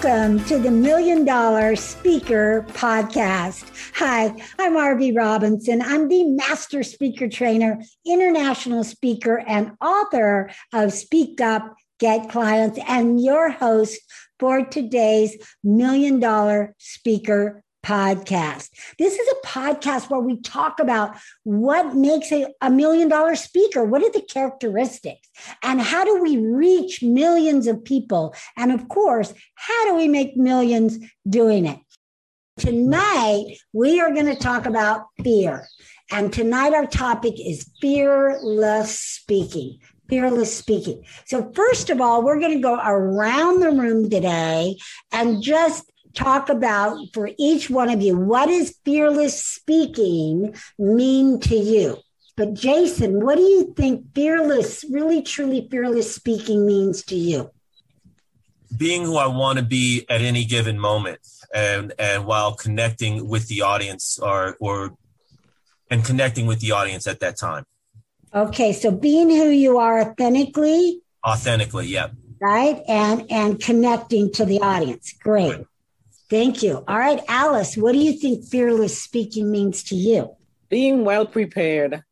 Welcome to the Million Dollar Speaker Podcast. Hi, I'm Arvee Robinson. I'm the master speaker trainer, international speaker, and author of Speak Up, Get Clients, and your host for today's Million Dollar Speaker podcast. This is a podcast where we talk about what makes a, a, million dollar speaker. What are the characteristics? And how do we reach millions of people? And of course, how do we make millions doing it? Tonight, we are going to talk about fear. And tonight, our topic is fearless speaking fearless speaking. So, first of all, we're going to go around the room today and just talk about for each one of you what does fearless speaking mean to you? But Jason, what do you think fearless, really truly fearless speaking means to you? Being who I want to be at any given moment and and while connecting with the audience or or and connecting with the audience at that time. Okay, so being who you are authentically. Authentically, yeah. Right, and and connecting to the audience. Great. Right. Thank you. All right, Alice, what do you think fearless speaking means to you? Being well prepared.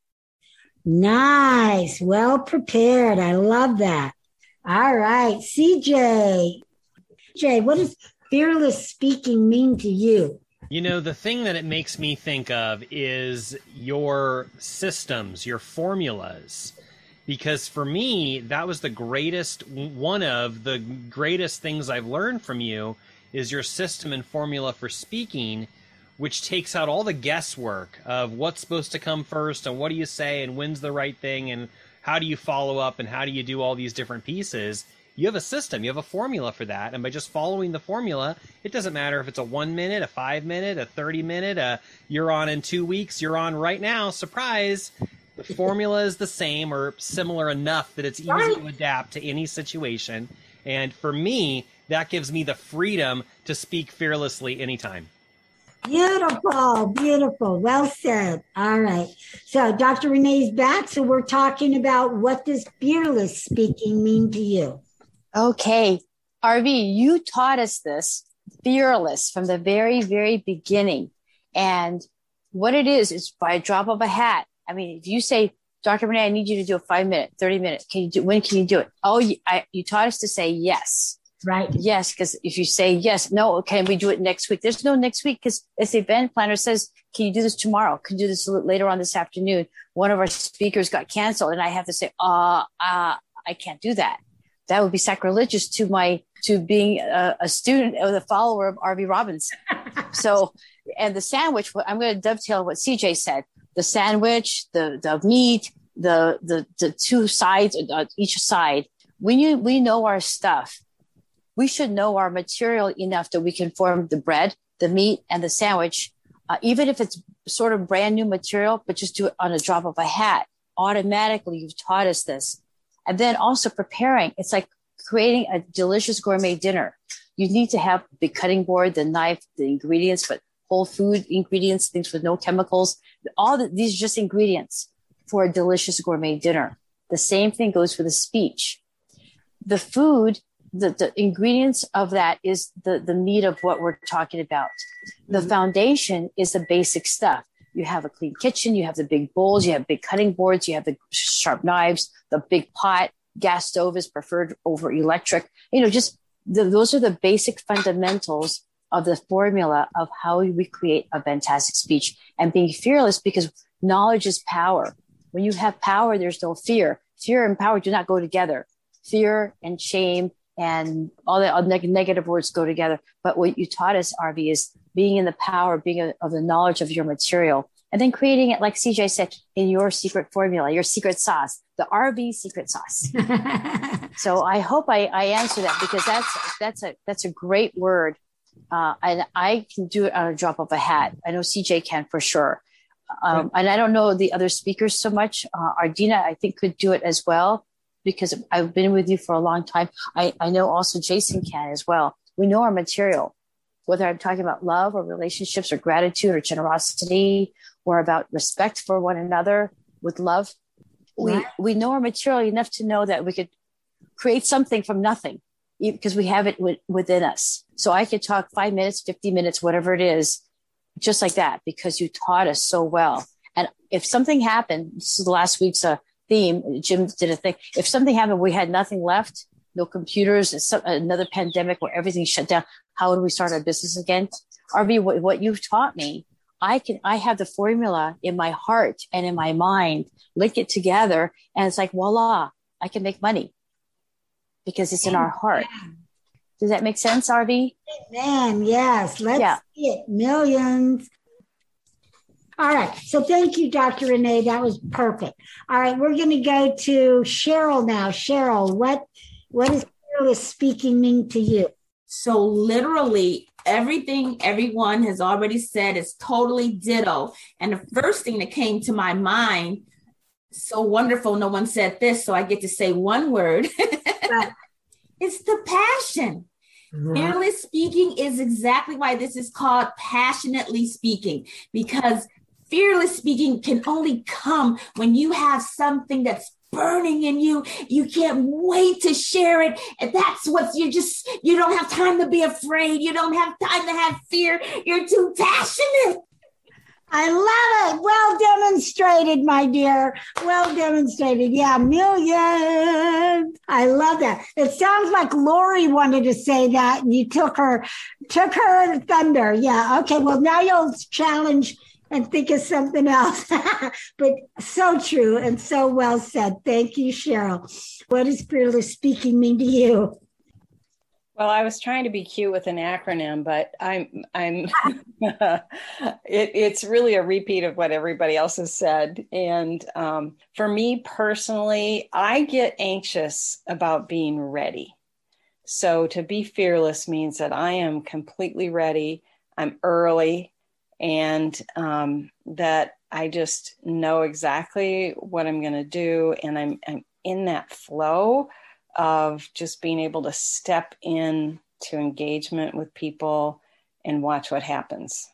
Nice. Well prepared. I love that. All right, CJ. CJ, what does fearless speaking mean to you? You know, the thing that it makes me think of is your systems, your formulas. Because for me, that was the greatest, one of the greatest things I've learned from you is your system and formula for speaking, which takes out all the guesswork of what's supposed to come first and what do you say and when's the right thing and how do you follow up and how do you do all these different pieces. You have a system, you have a formula for that, and by just following the formula, it doesn't matter if it's a one minute, a five minute, a 30 minute, a you're on in two weeks, you're on right now, surprise. The formula is the same or similar enough that it's easy to adapt to any situation. And for me, that gives me the freedom to speak fearlessly anytime. Beautiful, beautiful. Well said. All right. So Dr. Renee's back. So we're talking about what does fearless speaking mean to you? Okay. Arvee, you taught us this fearless from the very, very beginning. And what it is, is by a drop of a hat. I mean, if you say, Dr. Renee, I need you to do a five minute, 30 minutes. Can you do, when can you do it? Oh, you, I, you taught us to say yes. Right. Yes, because if you say yes, no, can we do it next week? There's no next week because if the event planner says, can you do this tomorrow? Can you do this later on this afternoon? One of our speakers got canceled and I have to say, uh, uh, I can't do that. That would be sacrilegious to my, to being a, a student or the follower of Arvee Robinson. so, and the sandwich, I'm going to dovetail what CJ said. The sandwich, the, the meat, the, the, the two sides, uh, each side. You, we know our stuff we should know our material enough that we can form the bread, the meat, and the sandwich, uh, even if it's sort of brand new material, but just do it on a drop of a hat. Automatically, you've taught us this. And then also preparing. It's like creating a delicious gourmet dinner. You need to have the cutting board, the knife, the ingredients, but whole food ingredients, things with no chemicals. All the, these are just ingredients for a delicious gourmet dinner. The same thing goes for the speech. The food the, the ingredients of that is the, the meat of what we're talking about. The mm-hmm. foundation is the basic stuff. You have a clean kitchen, you have the big bowls, you have big cutting boards, you have the sharp knives, the big pot, gas stove is preferred over electric. You know, just the, those are the basic fundamentals of the formula of how we create a fantastic speech and being fearless because knowledge is power. When you have power, there's no fear. Fear and power do not go together. Fear and shame and all the neg- negative words go together. But what you taught us, Arvee, is being in the power, being a, of the knowledge of your material, and then creating it, like CJ said, in your secret formula, your secret sauce, the Arvee secret sauce. so I hope I, I answer that because that's that's a that's a great word, uh, and I can do it on a drop of a hat. I know CJ can for sure. Um, and I don't know the other speakers so much. Uh, Ardina, I think, could do it as well because I've been with you for a long time. I, I know also Jason can as well. We know our material, whether I'm talking about love or relationships or gratitude or generosity or about respect for one another with love. We, we know our material enough to know that we could create something from nothing. Because we have it w- within us. So I could talk five minutes, 50 minutes, whatever it is, just like that, because you taught us so well. And if something happened, this is the last week's uh, theme, Jim did a thing. If something happened, we had nothing left, no computers, some, another pandemic where everything's shut down. How would we start our business again? Arvee, what, what you've taught me, I can, I have the formula in my heart and in my mind, link it together. And it's like, voila, I can make money because it's in our heart. Does that make sense, Arvee? Man, yes. Let's yeah. see it. Millions. All right. So thank you, Dr. Renee. That was perfect. All right. We're going to go to Cheryl now. Cheryl, what what is fearless speaking mean to you? So literally everything everyone has already said is totally ditto. And the first thing that came to my mind, so wonderful, no one said this, so I get to say one word. it's the passion. Mm-hmm. Fearless speaking is exactly why this is called passionately speaking because fearless speaking can only come when you have something that's burning in you. You can't wait to share it. And that's what you just, you don't have time to be afraid. You don't have time to have fear. You're too passionate. I love it. Well demonstrated, my dear. Well demonstrated. Yeah, millions. I love that. It sounds like Lori wanted to say that and you took her, took her thunder. Yeah. Okay. Well, now you'll challenge and think of something else. but so true and so well said. Thank you, Cheryl. What does fearless speaking mean to you? Well, I was trying to be cute with an acronym, but I'm I'm it, it's really a repeat of what everybody else has said. And um, for me personally, I get anxious about being ready. So to be fearless means that I am completely ready. I'm early and um, that I just know exactly what I'm going to do, and I'm, I'm in that flow of just being able to step in to engagement with people and watch what happens.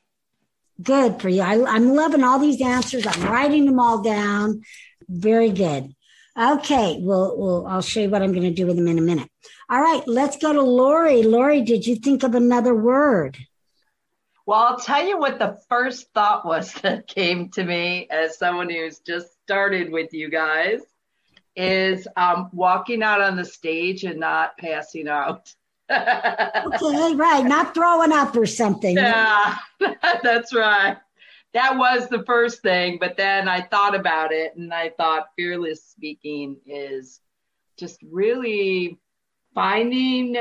Good for you. I, I'm loving all these answers. I'm writing them all down. Very good. Okay, well, well, I'll show you what I'm going to do with them in a minute. All right, let's go to Lori. Lori, did you think of another word? Well, I'll tell you what the first thought was that came to me as someone who's just started with you guys is um, walking out on the stage and not passing out. okay, right. Not throwing up or something. Yeah, that's right. That was the first thing. But then I thought about it and I thought fearless speaking is just really finding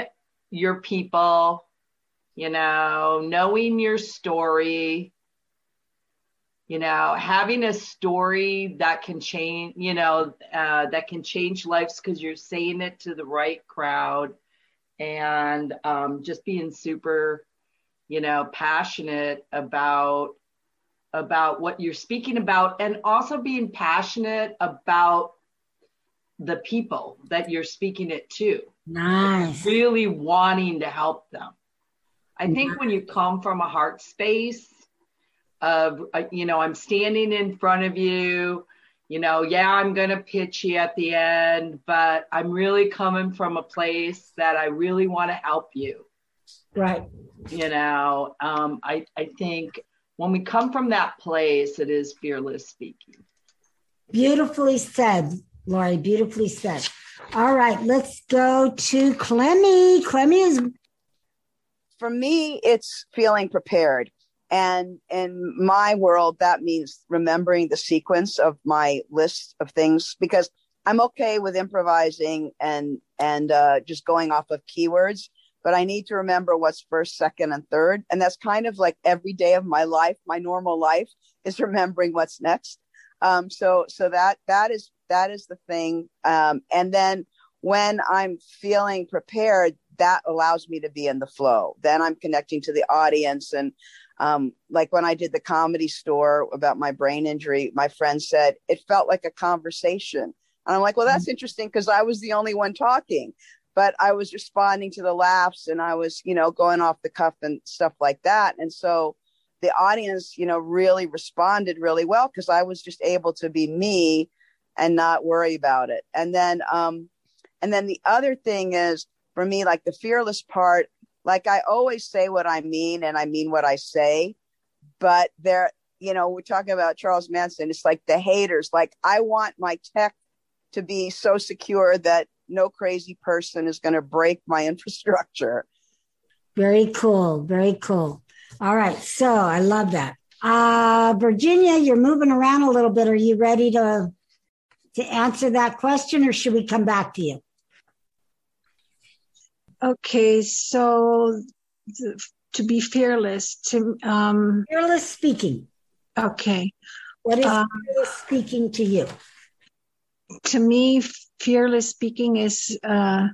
your people you know, knowing your story, you know, having a story that can change, you know, uh, that can change lives because you're saying it to the right crowd and um, just being super, you know, passionate about about what you're speaking about and also being passionate about the people that you're speaking it to. Nice. Really wanting to help them. I think when you come from a heart space of, uh, you know, I'm standing in front of you, you know, yeah, I'm going to pitch you at the end, but I'm really coming from a place that I really want to help you. Right. You know, um, I, I think when we come from that place, it is fearless speaking. Beautifully said, Lori. Beautifully said. All right, let's go to Clemmy. Clemmy is for me, it's feeling prepared. And in my world, that means remembering the sequence of my list of things because I'm okay with improvising and and uh, just going off of keywords, but I need to remember what's first, second, and third. And that's kind of like every day of my life. My normal life is remembering what's next. Um, so so that that is that is the thing. Um, and then when I'm feeling prepared, that allows me to be in the flow. Then I'm connecting to the audience. And um, like when I did the comedy store about my brain injury, my friend said it felt like a conversation. And I'm like, well, that's mm-hmm. interesting because I was the only one talking, but I was responding to the laughs and I was, you know, going off the cuff and stuff like that. And so the audience, you know, really responded really well because I was just able to be me and not worry about it. And then, um, and then the other thing is for me, like the fearless part, like I always say what I mean and I mean what I say. But there, you know, we're talking about Charles Manson. It's like the haters. Like I want my tech to be so secure that no crazy person is going to break my infrastructure. Very cool. Very cool. All right. So I love that. Uh, Virginia, you're moving around a little bit. Are you ready to to answer that question, or should we come back to you? Okay, so to be fearless, to um, fearless speaking. Okay, what is um, fearless speaking to you? To me, fearless speaking is uh,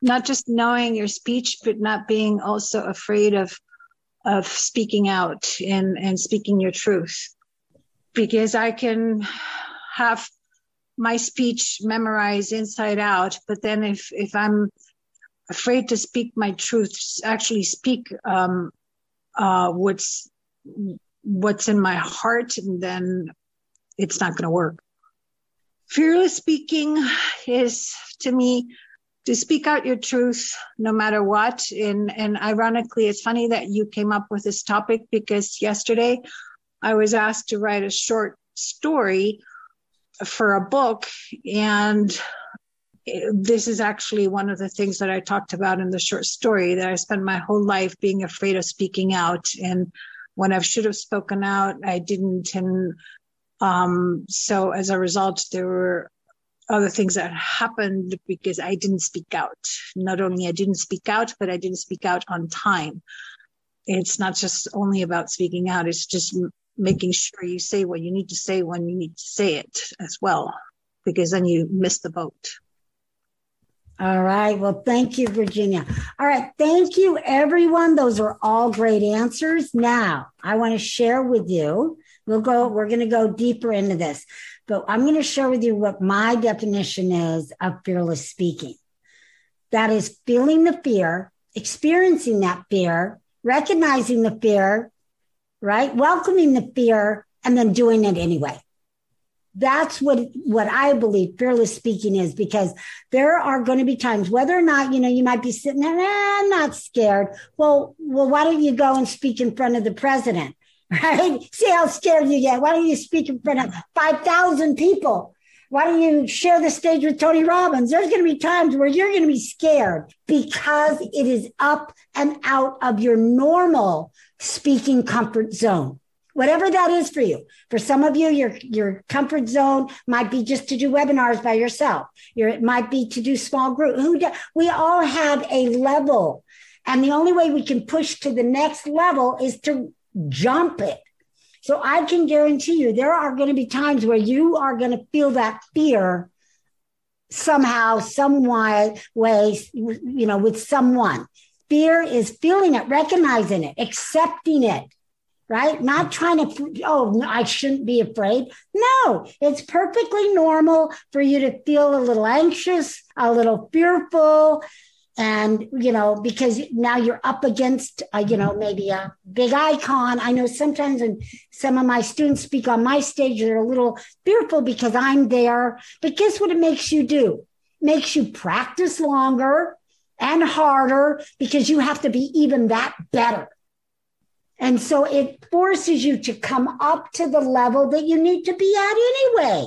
not just knowing your speech, but not being also afraid of of speaking out and and speaking your truth, because I can have my speech memorized inside out, but then if if I'm afraid to speak my truth, actually speak um, uh, what's what's in my heart, and then it's not going to work. Fearless speaking is to me to speak out your truth no matter what. And and ironically, it's funny that you came up with this topic because yesterday I was asked to write a short story for a book and this is actually one of the things that I talked about in the short story that I spent my whole life being afraid of speaking out. And when I should have spoken out, I didn't. And um, so as a result, there were other things that happened because I didn't speak out. Not only I didn't speak out, but I didn't speak out on time. It's not just only about speaking out. It's just making sure you say what you need to say when you need to say it as well, because then you miss the boat. All right. Well, thank you, Virginia. All right. Thank you, everyone. Those are all great answers. Now, I want to share with you. We'll go, we're going to go deeper into this, but I'm going to share with you what my definition is of fearless speaking. That is feeling the fear, experiencing that fear, recognizing the fear, right? Welcoming the fear, and then doing it anyway that's what what I believe fearless speaking is because there are going to be times whether or not you know you might be sitting there eh, I'm not scared. Well well why don't you go and speak in front of the president right? See how scared you get. Why don't you speak in front of 5000 people? Why don't you share the stage with Tony Robbins? There's going to be times where you're going to be scared because it is up and out of your normal speaking comfort zone whatever that is for you. For some of you, your your comfort zone might be just to do webinars by yourself. Your, it might be to do small group. Who do, we all have a level, and the only way we can push to the next level is to jump it. So I can guarantee you, there are going to be times where you are going to feel that fear somehow, some way, you know, with someone. Fear is feeling it, recognizing it, accepting it right? Not trying to, oh, I shouldn't be afraid. No, it's perfectly normal for you to feel a little anxious, a little fearful. And, you know, because now you're up against, uh, you know, maybe a big icon. I know sometimes when some of my students speak on my stage, they're a little fearful because I'm there. But guess what it makes you do? Makes you practice longer and harder because you have to be even that better and so it forces you to come up to the level that you need to be at anyway.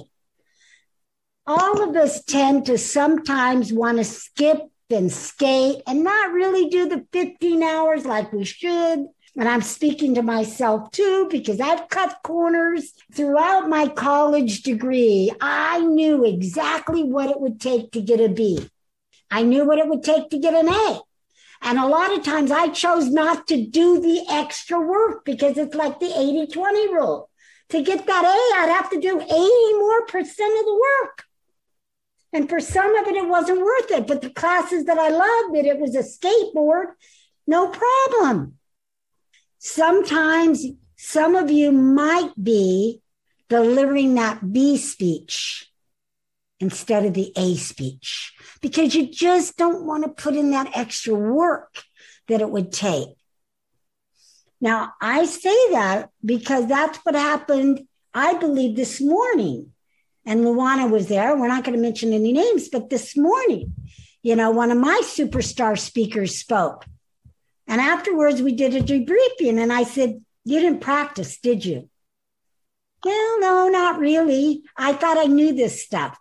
All of us tend to sometimes want to skip and skate and not really do the 15 hours like we should. And I'm speaking to myself too, because I've cut corners throughout my college degree. I knew exactly what it would take to get a B. I knew what it would take to get an A. And a lot of times I chose not to do the extra work because it's like the 80 20 rule. To get that A, I'd have to do 80 more percent of the work. And for some of it, it wasn't worth it. But the classes that I loved, that it was a skateboard, no problem. Sometimes some of you might be delivering that B speech instead of the A speech because you just don't want to put in that extra work that it would take. Now, I say that because that's what happened, I believe, this morning. And Luana was there. We're not going to mention any names, but this morning, you know, one of my superstar speakers spoke. And afterwards, we did a debriefing, and I said, You didn't practice, did you? Well, no, not really. I thought I knew this stuff.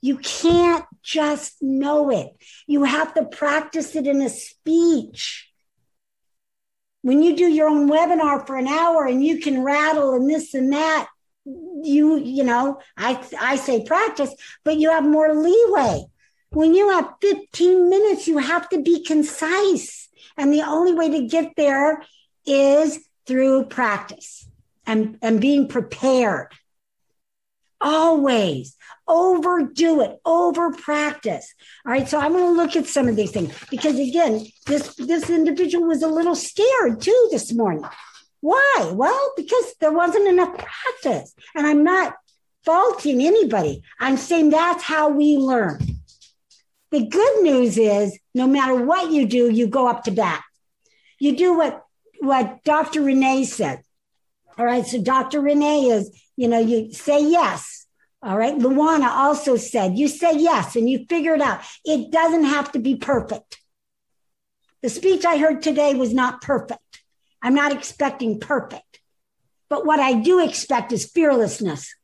You can't just know it, you have to practice it in a speech. When you do your own webinar for an hour and you can rattle and this and that, you you know i i say practice but you have more leeway. When you have 15 minutes you have to be concise. And the only way to get there is through practice and and being prepared. Always overdo it over practice all right so i'm going to look at some of these things because again this this individual was a little scared too this morning. Why? Well because there wasn't enough practice and i'm not faulting anybody. I'm saying that's how we learn. The good news is no matter what you do you go up to bat. You do what what dr renee said. All right so dr renee is you know you say yes all right. Luana also said, you say yes and you figure it out. It doesn't have to be perfect. The speech I heard today was not perfect. I'm not expecting perfect. But what I do expect is fearlessness.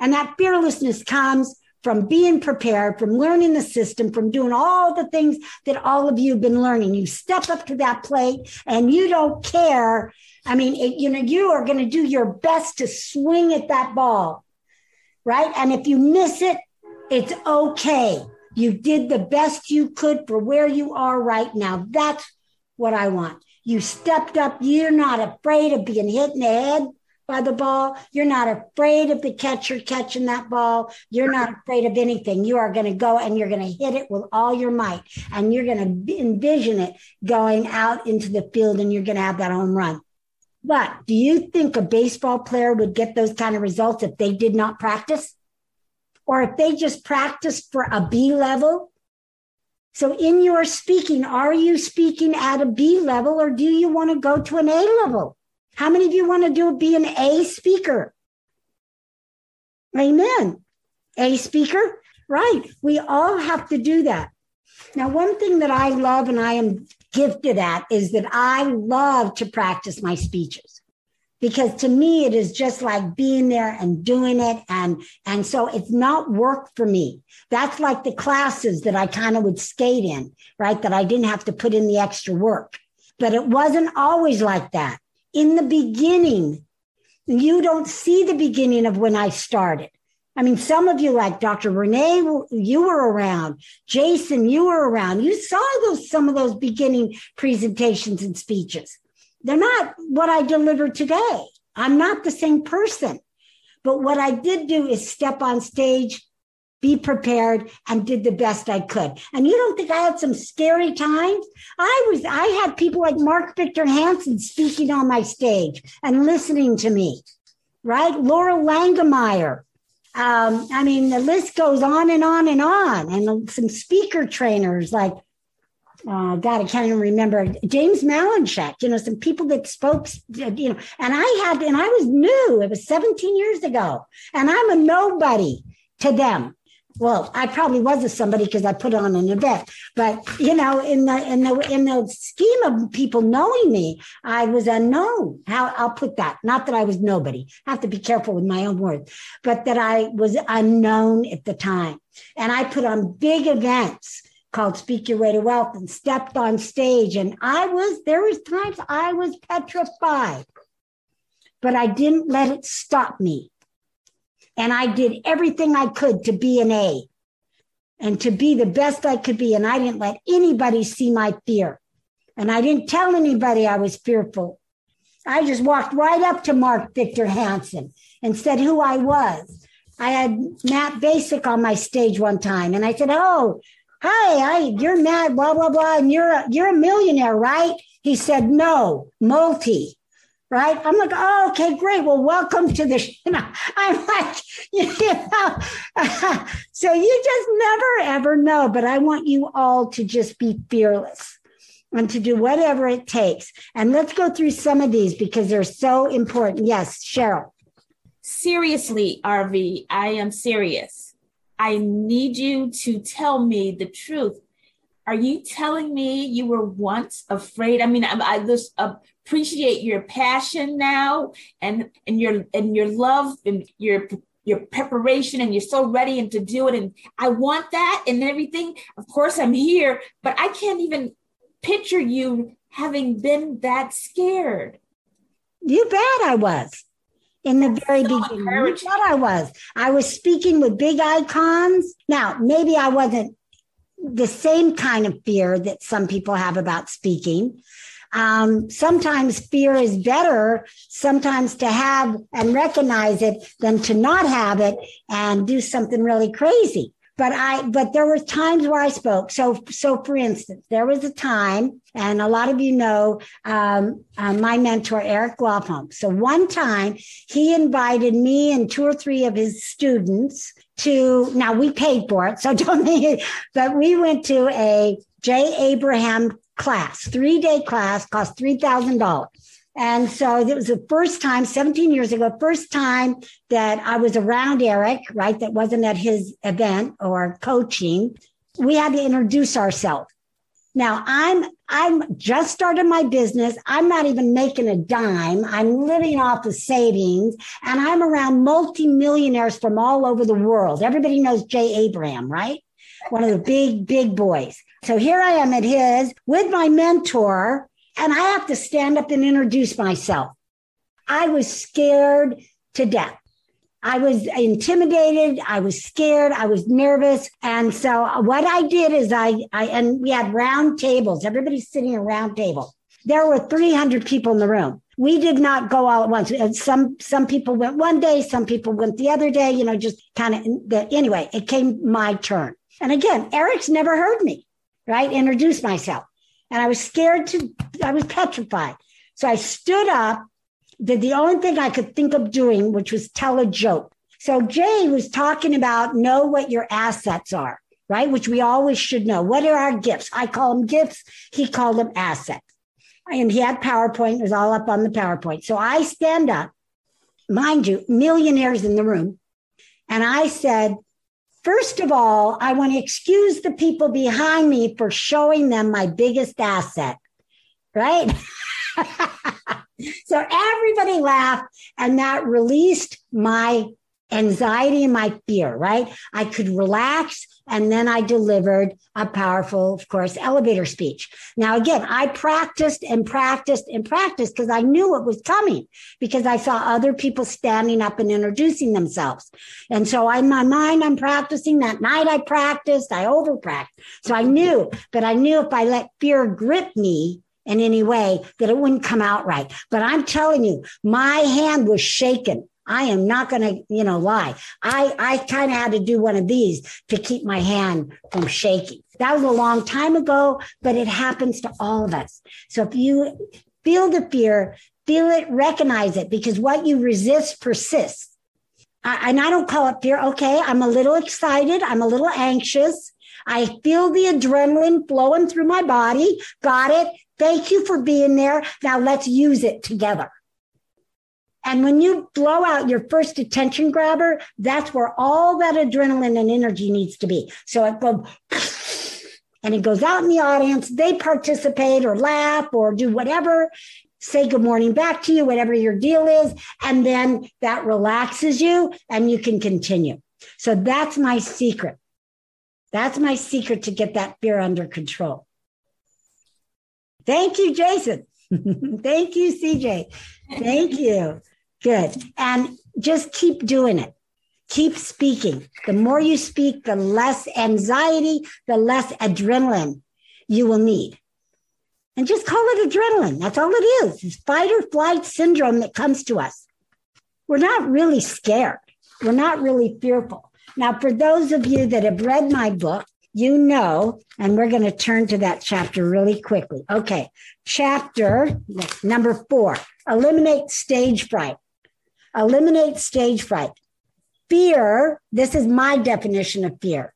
And that fearlessness comes from being prepared, from learning the system, from doing all the things that all of you have been learning. You step up to that plate and you don't care. I mean, it, you know, you are going to do your best to swing at that ball right? And if you miss it, it's okay. You did the best you could for where you are right now. That's what I want. You stepped up. You're not afraid of being hit in the head by the ball. You're not afraid of the catcher catching that ball. You're not afraid of anything. You are going to go and you're going to hit it with all your might. And you're going to envision it going out into the field and you're going to have that home run. But do you think a baseball player would get those kind of results if they did not practice? Or if they just practiced for a B level? So in your speaking, are you speaking at a B level or do you want to go to an A level? How many of you want to do be an A speaker? Amen. A speaker? Right. We all have to do that. Now, one thing that I love and I am gifted at is that I love to practice my speeches. Because to me it is just like being there and doing it. And and so it's not work for me. That's like the classes that i kind of would skate in right? That i didn't have to put in the extra work. But it wasn't always like that. In the beginning you don't see the beginning of when i started I mean, some of you, like Dr. Renee, you were around. Jason, you were around. You saw those some of those beginning presentations and speeches. They're not what I deliver today. I'm not the same person. But what I did do is step on stage, be prepared, and did the best I could. And you don't think I had some scary times? I was, I had people like Mark Victor Hansen speaking on my stage and listening to me, right? Loral Langemeier um, I mean, the list goes on and on and on. And some speaker trainers like, uh, God, I can't even remember James Malinchak, you know, some people that spoke, you know, and I had, and I was new. It was 17 years ago, and I'm a nobody to them well, I probably was a somebody because I put on an event, but you know, in the in the in the scheme of people knowing me, I was unknown. How I'll put that. Not that I was nobody. I have to be careful with my own words, but that I was unknown at the time. And I put on big events called Speak Your Way to Wealth and stepped on stage. And I was, there was times I was petrified, but I didn't let it stop me. And I did everything I could to be an A and to be the best I could be. And I didn't let anybody see my fear. And I didn't tell anybody I was fearful. I just walked right up to Mark Victor Hansen and said who I was. I had Matt Basic on my stage one time, and I said, "Oh, hi, hi, you're Matt, blah blah blah, and you're a, you're a millionaire, right?" He said, "No, multi." Right? I'm like, oh, okay, great. Well, welcome to the, you know, I'm like, you know, so you just never ever know. But I want you all to just be fearless and to do whatever it takes. And let's go through some of these because they're so important. Yes, Cheryl. Seriously, Arvee, I am serious. I need you to tell me the truth. Are you telling me you were once afraid? I mean, I, I just appreciate your passion now and and your and your love and your your preparation and you're so ready and to do it and I want that and everything. Of course I'm here, but I can't even picture you having been that scared. You bet I was in the very so beginning. You bet I was. I was speaking with big icons. Now, maybe I wasn't the same kind of fear that some people have about speaking. Um, sometimes fear is better, sometimes to have and recognize it than to not have it and do something really crazy but I, but there were times where I spoke. So, so for instance, there was a time, and a lot of you know um, uh, my mentor Eric Lofholm. So one time he invited me and two or three of his students to. Now we paid for it, so don't think but we went to a Jay Abraham class, three day class, cost three thousand dollars. And so it was the first time, 17 years ago, first time that I was around Eric, right? That wasn't at his event or coaching. We had to introduce ourselves. Now I'm, I'm just started my business. I'm not even making a dime. I'm living off the savings and I'm around multimillionaires from all over the world. Everybody knows Jay Abraham, right? One of the big, big boys. So here I am at his with my mentor and I have to stand up and introduce myself. I was scared to death. I was intimidated. I was scared. I was nervous. And so what I did is I, I, and we had round tables. Everybody's sitting around table. There were 300 people in the room. We did not go all at once. Some, some people went one day. Some people went the other day, you know, just kind of, anyway, it came my turn. And again, Eric's never heard me, right? Introduce myself and I was scared to, I was petrified. So I stood up, did the only thing I could think of doing, which was tell a joke. So Jay was talking about know what your assets are, right? Which we always should know. What are our gifts? I call them gifts. He called them assets. And he had PowerPoint. It was all up on the PowerPoint. So I stand up, mind you, millionaires in the room. And I said, First of all, I want to excuse the people behind me for showing them my biggest asset, right? so everybody laughed, and that released my anxiety and my fear, right? I could relax and then I delivered a powerful, of course, elevator speech. Now, again, I practiced and practiced and practiced because I knew it was coming because I saw other people standing up and introducing themselves. And so in my mind, I'm practicing that night. I practiced, I over practiced. So I knew, but I knew if I let fear grip me, in any way that it wouldn't come out right. But I'm telling you, my hand was shaken I am not going to, you know, lie. I, I kind of had to do one of these to keep my hand from shaking. That was a long time ago, but it happens to all of us. So if you feel the fear, feel it, recognize it, because what you resist persists. I, and I don't call it fear. Okay. I'm a little excited. I'm a little anxious. I feel the adrenaline flowing through my body. Got it. Thank you for being there. Now let's use it together. And when you blow out your first attention grabber, that's where all that adrenaline and energy needs to be. So it goes and it goes out in the audience. They participate or laugh or do whatever, say good morning back to you, whatever your deal is. And then that relaxes you and you can continue. So that's my secret. That's my secret to get that fear under control. Thank you, Jason. Thank you, CJ. Thank you. Good. And just keep doing it. Keep speaking. The more you speak, the less anxiety, the less adrenaline you will need. And just call it adrenaline. That's all it is. It's fight or flight syndrome that comes to us. We're not really scared. We're not really fearful. Now, for those of you that have read my book, you know, and we're going to turn to that chapter really quickly. Okay. Chapter number four eliminate stage fright. Eliminate stage fright. Fear, this is my definition of fear.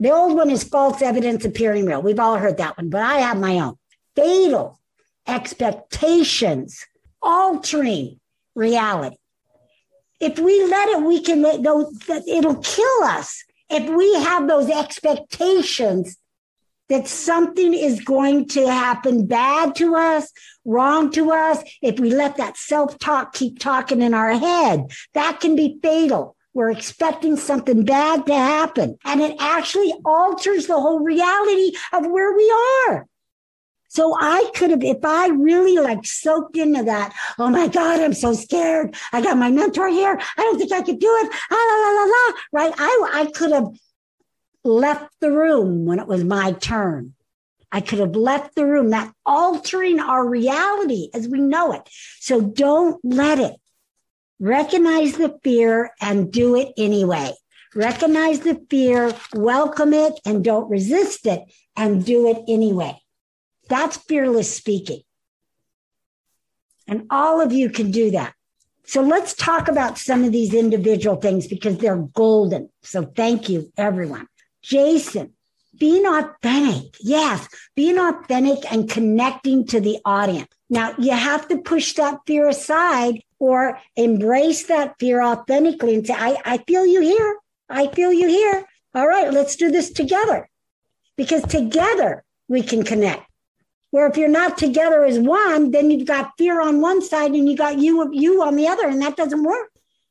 The old one is false evidence appearing real. We've all heard that one, but I have my own. Fatal expectations, altering reality. If we let it, we can let go, it'll kill us If we have those expectations that something is going to happen bad to us, wrong to us, if we let that self talk keep talking in our head, that can be fatal. We're expecting something bad to happen, and it actually alters the whole reality of where we are. So I could have, if I really like soaked into that, oh my God, I'm so scared. I got my mentor here. I don't think I could do it. Ah, la, la, la, la, right? I, I could have left the room when it was my turn. I could have left the room, that altering our reality as we know it. So don't let it. Recognize the fear and do it anyway. Recognize the fear, welcome it, and don't resist it and do it anyway. That's fearless speaking. And all of you can do that. So let's talk about some of these individual things because they're golden. So thank you, everyone. Jason, being authentic. Yes, being authentic and connecting to the audience. Now, you have to push that fear aside or embrace that fear authentically and say, I, I feel you here. I feel you here. All right, let's do this together because together we can connect. Where if you're not together as one, then you've got fear on one side and you got you you on the other, and that doesn't work.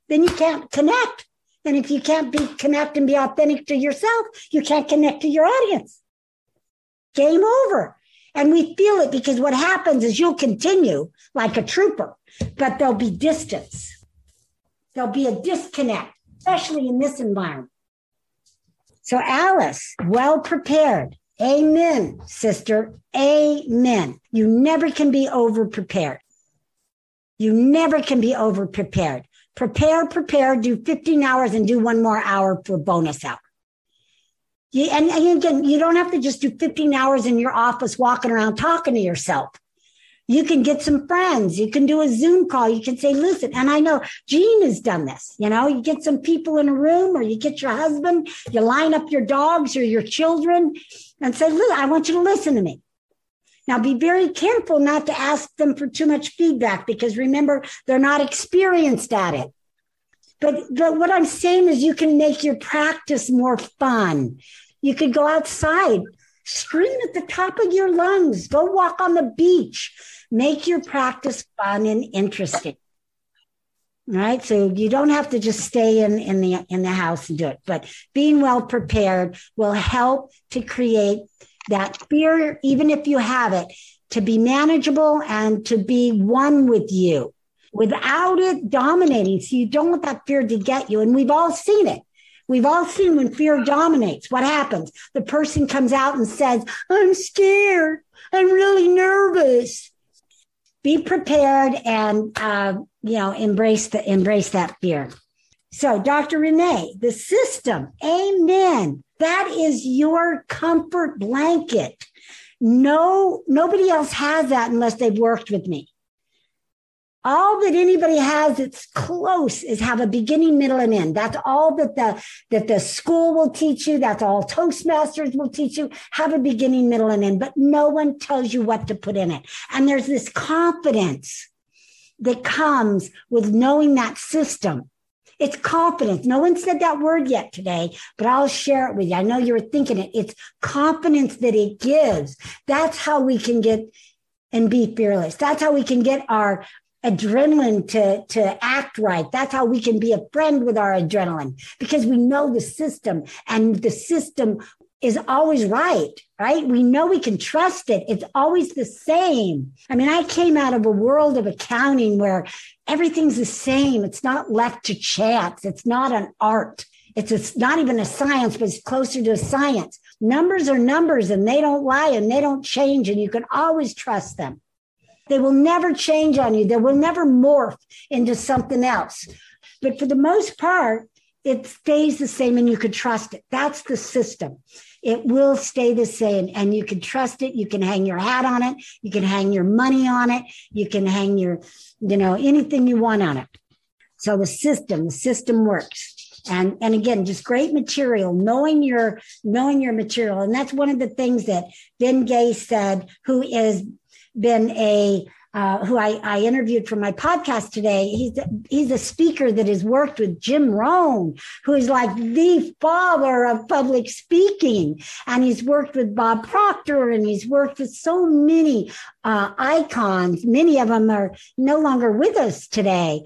Then you can't connect. And if you can't be connect and be authentic to yourself, you can't connect to your audience. Game over. And we feel it because what happens is you'll continue like a trooper, but there'll be distance. There'll be a disconnect, especially in this environment. So, Alice, well prepared. Amen, sister. Amen. You never can be over prepared. You never can be over prepared. Prepare, prepare, do 15 hours and do one more hour for bonus hour. You, and, and again, you don't have to just do 15 hours in your office walking around talking to yourself. You can get some friends. You can do a Zoom call. You can say, listen, and I know Jean has done this. You know, you get some people in a room or you get your husband, you line up your dogs or your children and say, look, I want you to listen to me. Now be very careful not to ask them for too much feedback because remember, they're not experienced at it. But, but what I'm saying is you can make your practice more fun. You could go outside, scream at the top of your lungs, go walk on the beach, make your practice fun and interesting. Right. So you don't have to just stay in, in the in the house and do it. But being well prepared will help to create that fear, even if you have it, to be manageable and to be one with you without it dominating. So you don't want that fear to get you. And we've all seen it. We've all seen when fear dominates, what happens? The person comes out and says, I'm scared. I'm really nervous. Be prepared and, uh, you know, embrace the, embrace that fear. So, Dr. Renee, the system, amen. That is your comfort blanket. No, nobody else has that unless they've worked with me. All that anybody has that's close is have a beginning, middle, and end. That's all that the that the school will teach you. That's all Toastmasters will teach you. Have a beginning, middle, and end. But no one tells you what to put in it. And there's this confidence that comes with knowing that system it's confidence. No one said that word yet today, but I'll share it with you. I know you were thinking it. It's confidence that it gives. That's how we can get and be fearless. That's how we can get our adrenaline to, to act right. That's how we can be a friend with our adrenaline because we know the system and the system is always right, right? We know we can trust it. It's always the same. I mean, I came out of a world of accounting where everything's the same. It's not left to chance. It's not an art. It's, it's not even a science, but it's closer to a science. Numbers are numbers and they don't lie and they don't change and you can always trust them. They will never change on you. They will never morph into something else. But for the most part, it stays the same and you can trust it. That's the system it will stay the same and you can trust it. You can hang your hat on it. You can hang your money on it. You can hang your, you know, anything you want on it. So the system, the system works. And, and again, just great material, knowing your, knowing your material. And that's one of the things that Ben Gay said, who has been a, uh, who I, I, interviewed for my podcast today, he's he's a speaker that has worked with Jim Rohn, who is like the father of public speaking, and he's worked with Bob Proctor, and he's worked with so many uh, icons. Many of them are no longer with us today,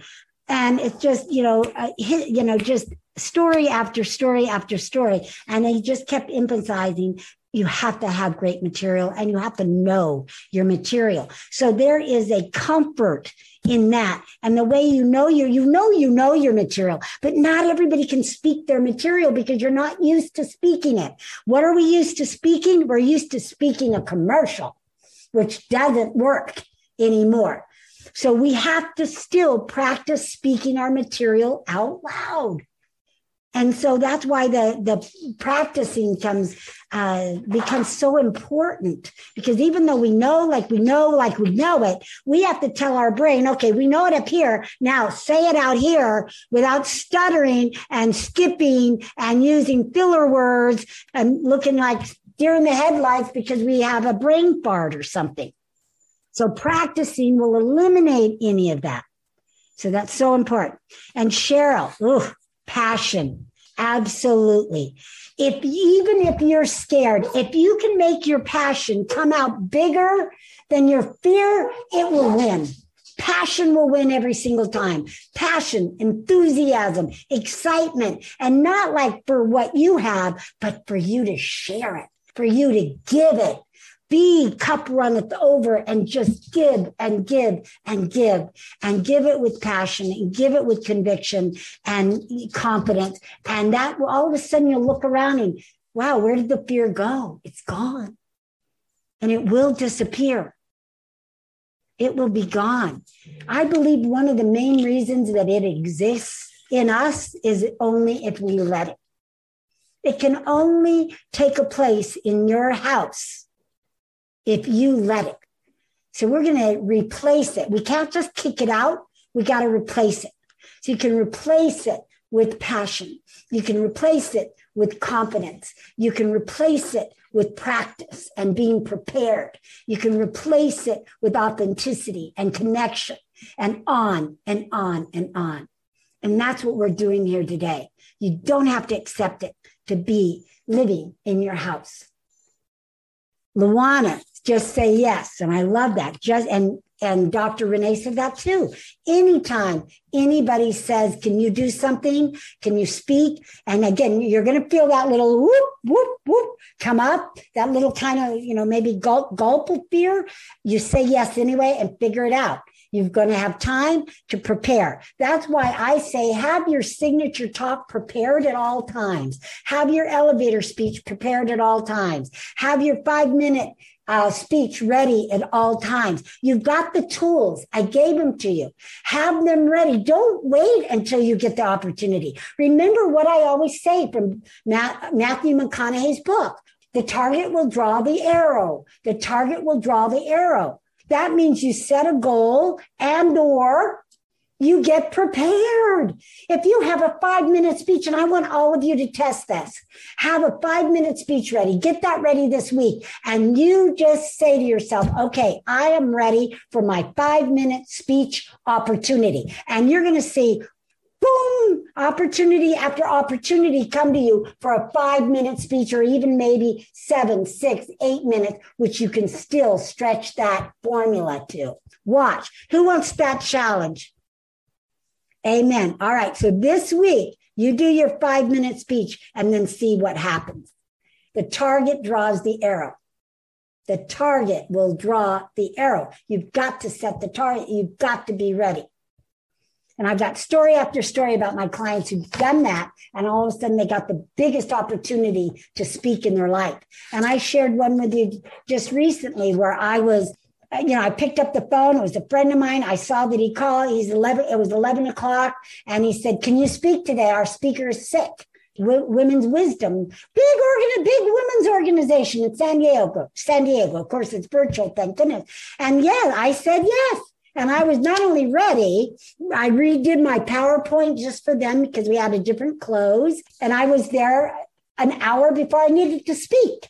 and it's just you know uh, you know just story after story after story, and he just kept emphasizing you have to have great material and you have to know your material. So there is a comfort in that. And the way you know your, you know, you know your material, but not everybody can speak their material because you're not used to speaking it. What are we used to speaking? We're used to speaking a commercial, which doesn't work anymore. So we have to still practice speaking our material out loud and so that's why the the practicing comes uh, becomes so important. Because even though we know like we know like we know it we have to tell our brain okay we know it up here. Now say it out here without stuttering and skipping and using filler words and looking like deer in the headlights because we have a brain fart or something. So practicing will eliminate any of that. So that's so important. And cheryl ooh, passion. Absolutely. If even if you're scared, if you can make your passion come out bigger than your fear, it will win. Passion will win every single time. Passion, enthusiasm, excitement, and not like for what you have, but for you to share it, for you to give it, be cup runneth over and just give and give and give and give it with passion and give it with conviction and confidence. And that all of a sudden you'll look around and wow, where did the fear go? It's gone. And it will disappear. It will be gone. I believe one of the main reasons that it exists in us is only if we let it. It can only take a place in your house if you let it. So we're going to replace it. We can't just kick it out. We got to replace it. So you can replace it with passion. You can replace it with confidence. You can replace it with practice and being prepared. You can replace it with authenticity and connection and on and on and on. And that's what we're doing here today. You don't have to accept it to be living in your house. Luana, just say yes. And I love that. Just and and Dr. Renee said that too. Anytime anybody says, Can you do something? Can you speak? And again, you're going to feel that little whoop, whoop, whoop come up, that little kind of, you know, maybe gulp, gulp of fear. You say yes anyway and figure it out. You're going to have time to prepare. That's why I say have your signature talk prepared at all times. Have your elevator speech prepared at all times. Have your five minute uh, speech ready at all times. You've got the tools. I gave them to you. Have them ready. Don't wait until you get the opportunity. Remember what I always say from Matthew McConaughey's book. The target will draw the arrow. The target will draw the arrow. That means you set a goal and or you get prepared. If you have a five minute speech, and I want all of you to test this, have a five minute speech ready, get that ready this week. And you just say to yourself, okay, I am ready for my five minute speech opportunity. And you're going to see boom, opportunity after opportunity come to you for a five minute speech or even maybe seven, six, eight minutes, which you can still stretch that formula to. Watch. Who wants that challenge? Amen. All right. So this week, you do your five minute speech and then see what happens. The target draws the arrow. The target will draw the arrow. You've got to set the target. You've got to be ready. And I've got story after story about my clients who've done that. And all of a sudden they got the biggest opportunity to speak in their life. And I shared one with you just recently where I was, you know, I picked up the phone. It was a friend of mine. I saw that he called. He's 11. It was 11 o'clock. And he said, can you speak today? Our speaker is sick. W- women's wisdom, big organ, big women's organization in San Diego, San Diego. Of course, it's virtual, thank goodness. And yeah, I said yes. And I was not only ready, I redid my PowerPoint just for them because we had a different close. And I was there an hour before I needed to speak.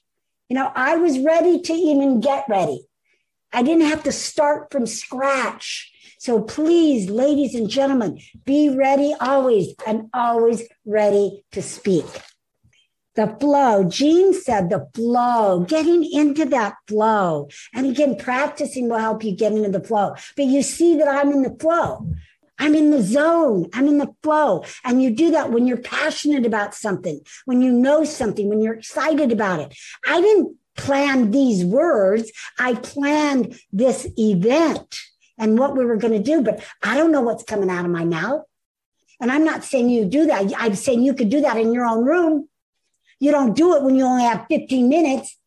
You know, I was ready to even get ready. I didn't have to start from scratch. So please, ladies and gentlemen, be ready always and always ready to speak. The flow. Jean said the flow, getting into that flow. And again, practicing will help you get into the flow. But you see that I'm in the flow. I'm in the zone. I'm in the flow. And you do that when you're passionate about something, when you know something, when you're excited about it. I didn't plan these words. I planned this event and what we were going to do, but I don't know what's coming out of my mouth. And I'm not saying you do that. I'm saying you could do that in your own room. You don't do it when you only have 15 minutes.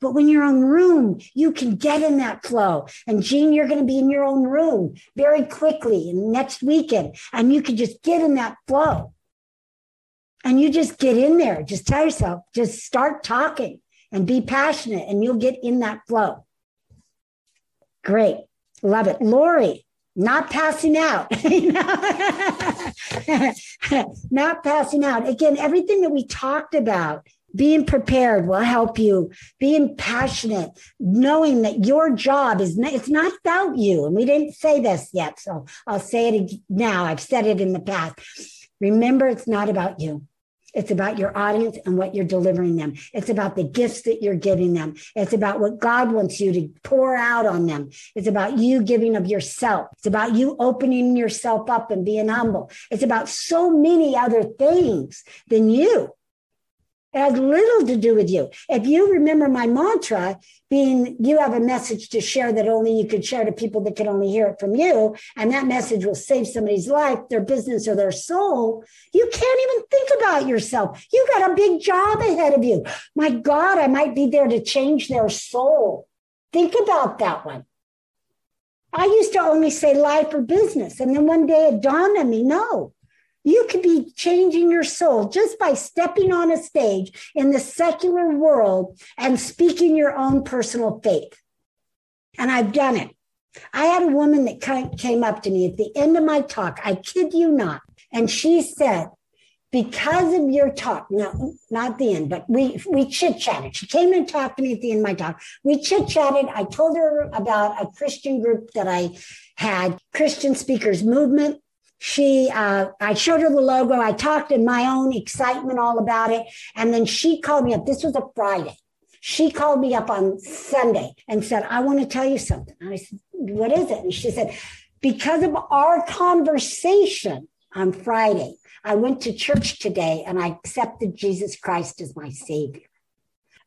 But when you're in room, you can get in that flow. And Jean, you're going to be in your own room very quickly next weekend. And you can just get in that flow. And you just get in there. Just tell yourself, just start talking and be passionate, and you'll get in that flow. Great. Love it. Lori, not passing out. not passing out. Again, everything that we talked about, being prepared will help you. Being passionate, knowing that your job is not, it's not about you. And we didn't say this yet, so I'll say it now. I've said it in the past. Remember, it's not about you. It's about your audience and what you're delivering them. It's about the gifts that you're giving them. It's about what God wants you to pour out on them. It's about you giving of yourself. It's about you opening yourself up and being humble. It's about so many other things than you. Has little to do with you. If you remember my mantra being, you have a message to share that only you could share to people that could only hear it from you, and that message will save somebody's life, their business, or their soul, you can't even think about yourself. You got a big job ahead of you. My God, I might be there to change their soul. Think about that one. I used to only say life or business. And then one day it dawned on me no, you could be changing your soul just by stepping on a stage in the secular world and speaking your own personal faith. And I've done it. I had a woman that came up to me at the end of my talk. I kid you not. And she said, because of your talk, no, not the end, but we, we chit chatted. She came and talked to me at the end of my talk. We chit chatted. I told her about a Christian group that I had, Christian Speakers Movement she uh, i showed her the logo. I talked in my own excitement all about it. And then she called me up. This was a friday. She called me up on sunday and said i want to tell you something. I said what is it? And she said because of our conversation on friday i went to church today and i accepted jesus christ as my savior.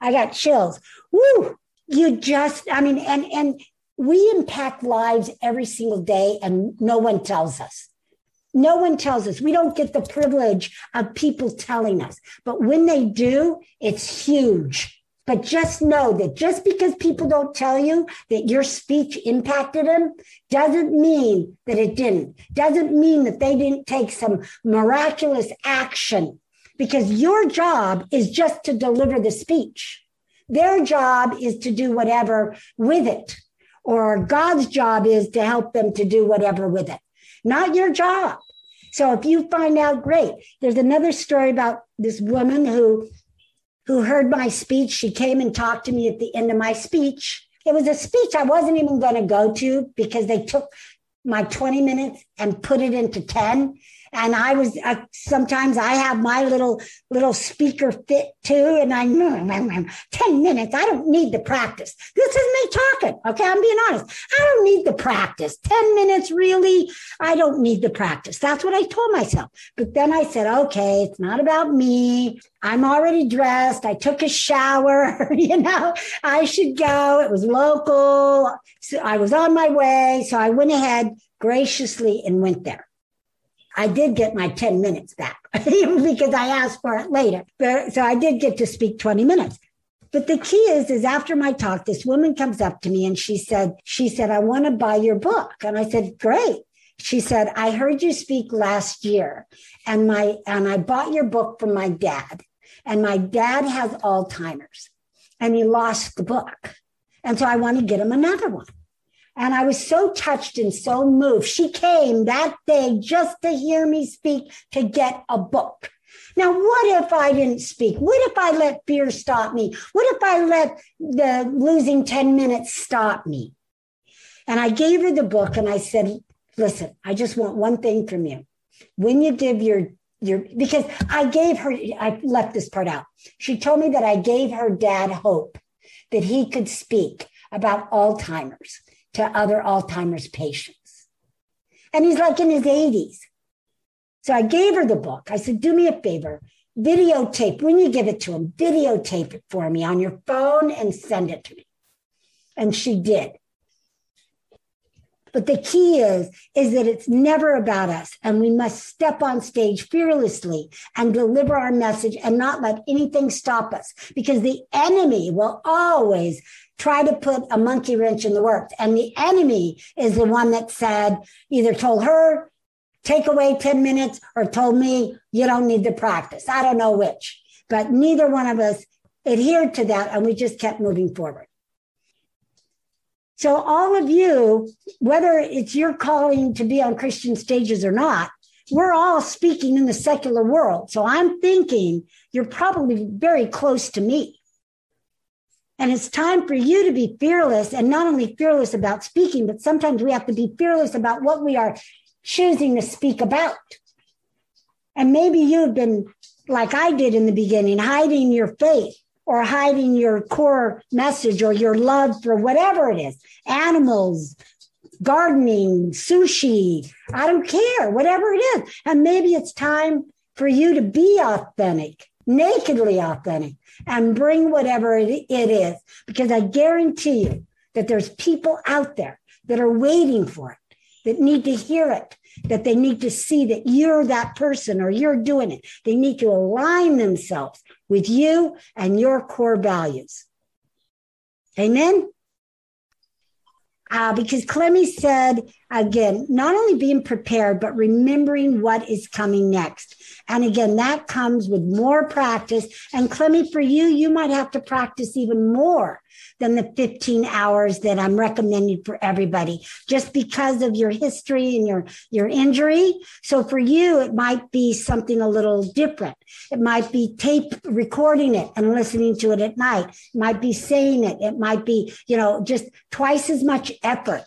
I got chills. Woo! you just i mean and and we impact lives every single day and no one tells us no one tells us. We don't get the privilege of people telling us. But when they do, it's huge. But just know that just because people don't tell you that your speech impacted them doesn't mean that it didn't. Doesn't mean that they didn't take some miraculous action because your job is just to deliver the speech. Their job is to do whatever with it, or God's job is to help them to do whatever with it not your job. So if you find out, great. There's another story about this woman who who heard my speech. She came and talked to me at the end of my speech. It was a speech I wasn't even going to go to because they took my 20 minutes and put it into 10 and I was uh, sometimes I have my little little speaker fit too, and I ten minutes. I don't need the practice. This is me talking. Okay, I'm being honest. I don't need the practice. Ten minutes, really? I don't need the practice. That's what I told myself. But then I said, okay, it's not about me. I'm already dressed. I took a shower. you know, I should go. It was local. So I was on my way. So I went ahead graciously and went there. I did get my 10 minutes back because I asked for it later. So I did get to speak 20 minutes. But the key is, is after my talk, this woman comes up to me and she said, she said, I want to buy your book. And I said, great. She said, I heard you speak last year and my, and I bought your book from my dad and my dad has Alzheimer's and he lost the book. And so I want to get him another one. And I was so touched and so moved. She came that day just to hear me speak to get a book. Now, what if I didn't speak? What if I let fear stop me? What if I let the losing 10 minutes stop me? And I gave her the book and I said, listen, I just want one thing from you. When you give your your because I gave her I left this part out. She told me that I gave her dad hope that he could speak about Alzheimer's to other Alzheimer's patients. And he's like in his 80s. So I gave her the book. I said, do me a favor, videotape when you give it to him, videotape it for me on your phone and send it to me. And she did. But the key is, is that it's never about us and we must step on stage fearlessly and deliver our message and not let anything stop us because the enemy will always try to put a monkey wrench in the works. And the enemy is the one that said, either told her, take away 10 minutes or told me you don't need to practice. I don't know which, but neither one of us adhered to that. And we just kept moving forward. So, all of you, whether it's your calling to be on Christian stages or not, we're all speaking in the secular world. So, I'm thinking you're probably very close to me. And it's time for you to be fearless and not only fearless about speaking, but sometimes we have to be fearless about what we are choosing to speak about. And maybe you've been, like I did in the beginning, hiding your faith or hiding your core message or your love for whatever it is animals, gardening, sushi, I don't care, whatever it is. And maybe it's time for you to be authentic, nakedly authentic, and bring whatever it, it is. Because I guarantee you that there's people out there that are waiting for it, that need to hear it, that they need to see that you're that person or you're doing it. They need to align themselves with you and your core values. Amen. Uh, because Clemmy said again, not only being prepared, but remembering what is coming next. And again, that comes with more practice. And Clemmy, for you, you might have to practice even more than the 15 hours that I'm recommending for everybody, just because of your history and your, your injury. So for you, it might be something a little different. It might be tape recording it and listening to it at night. It might be saying it. It might be, you know, just twice as much effort.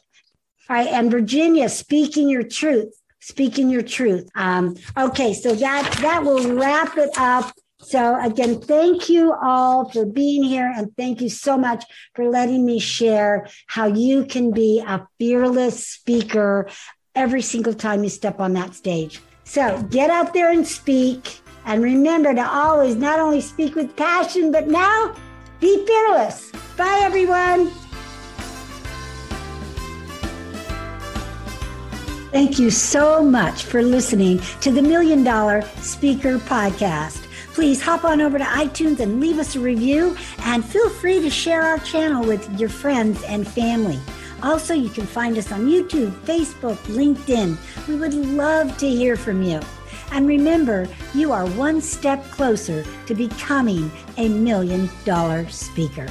Right. And Virginia, speaking your truth speaking your truth. Um, okay, so that that will wrap it up so again, thank you all for being here and thank you so much for letting me share how you can be a fearless speaker every single time you step on that stage. So get out there and speak and remember to always not only speak with passion, but now be fearless. Bye everyone. Thank you so much for listening to the Million Dollar Speaker Podcast please hop on over to iTunes and leave us a review and feel free to share our channel with your friends and family. Also, you can find us on YouTube, Facebook, LinkedIn. We would love to hear from you. And remember, you are one step closer to becoming a million dollar speaker.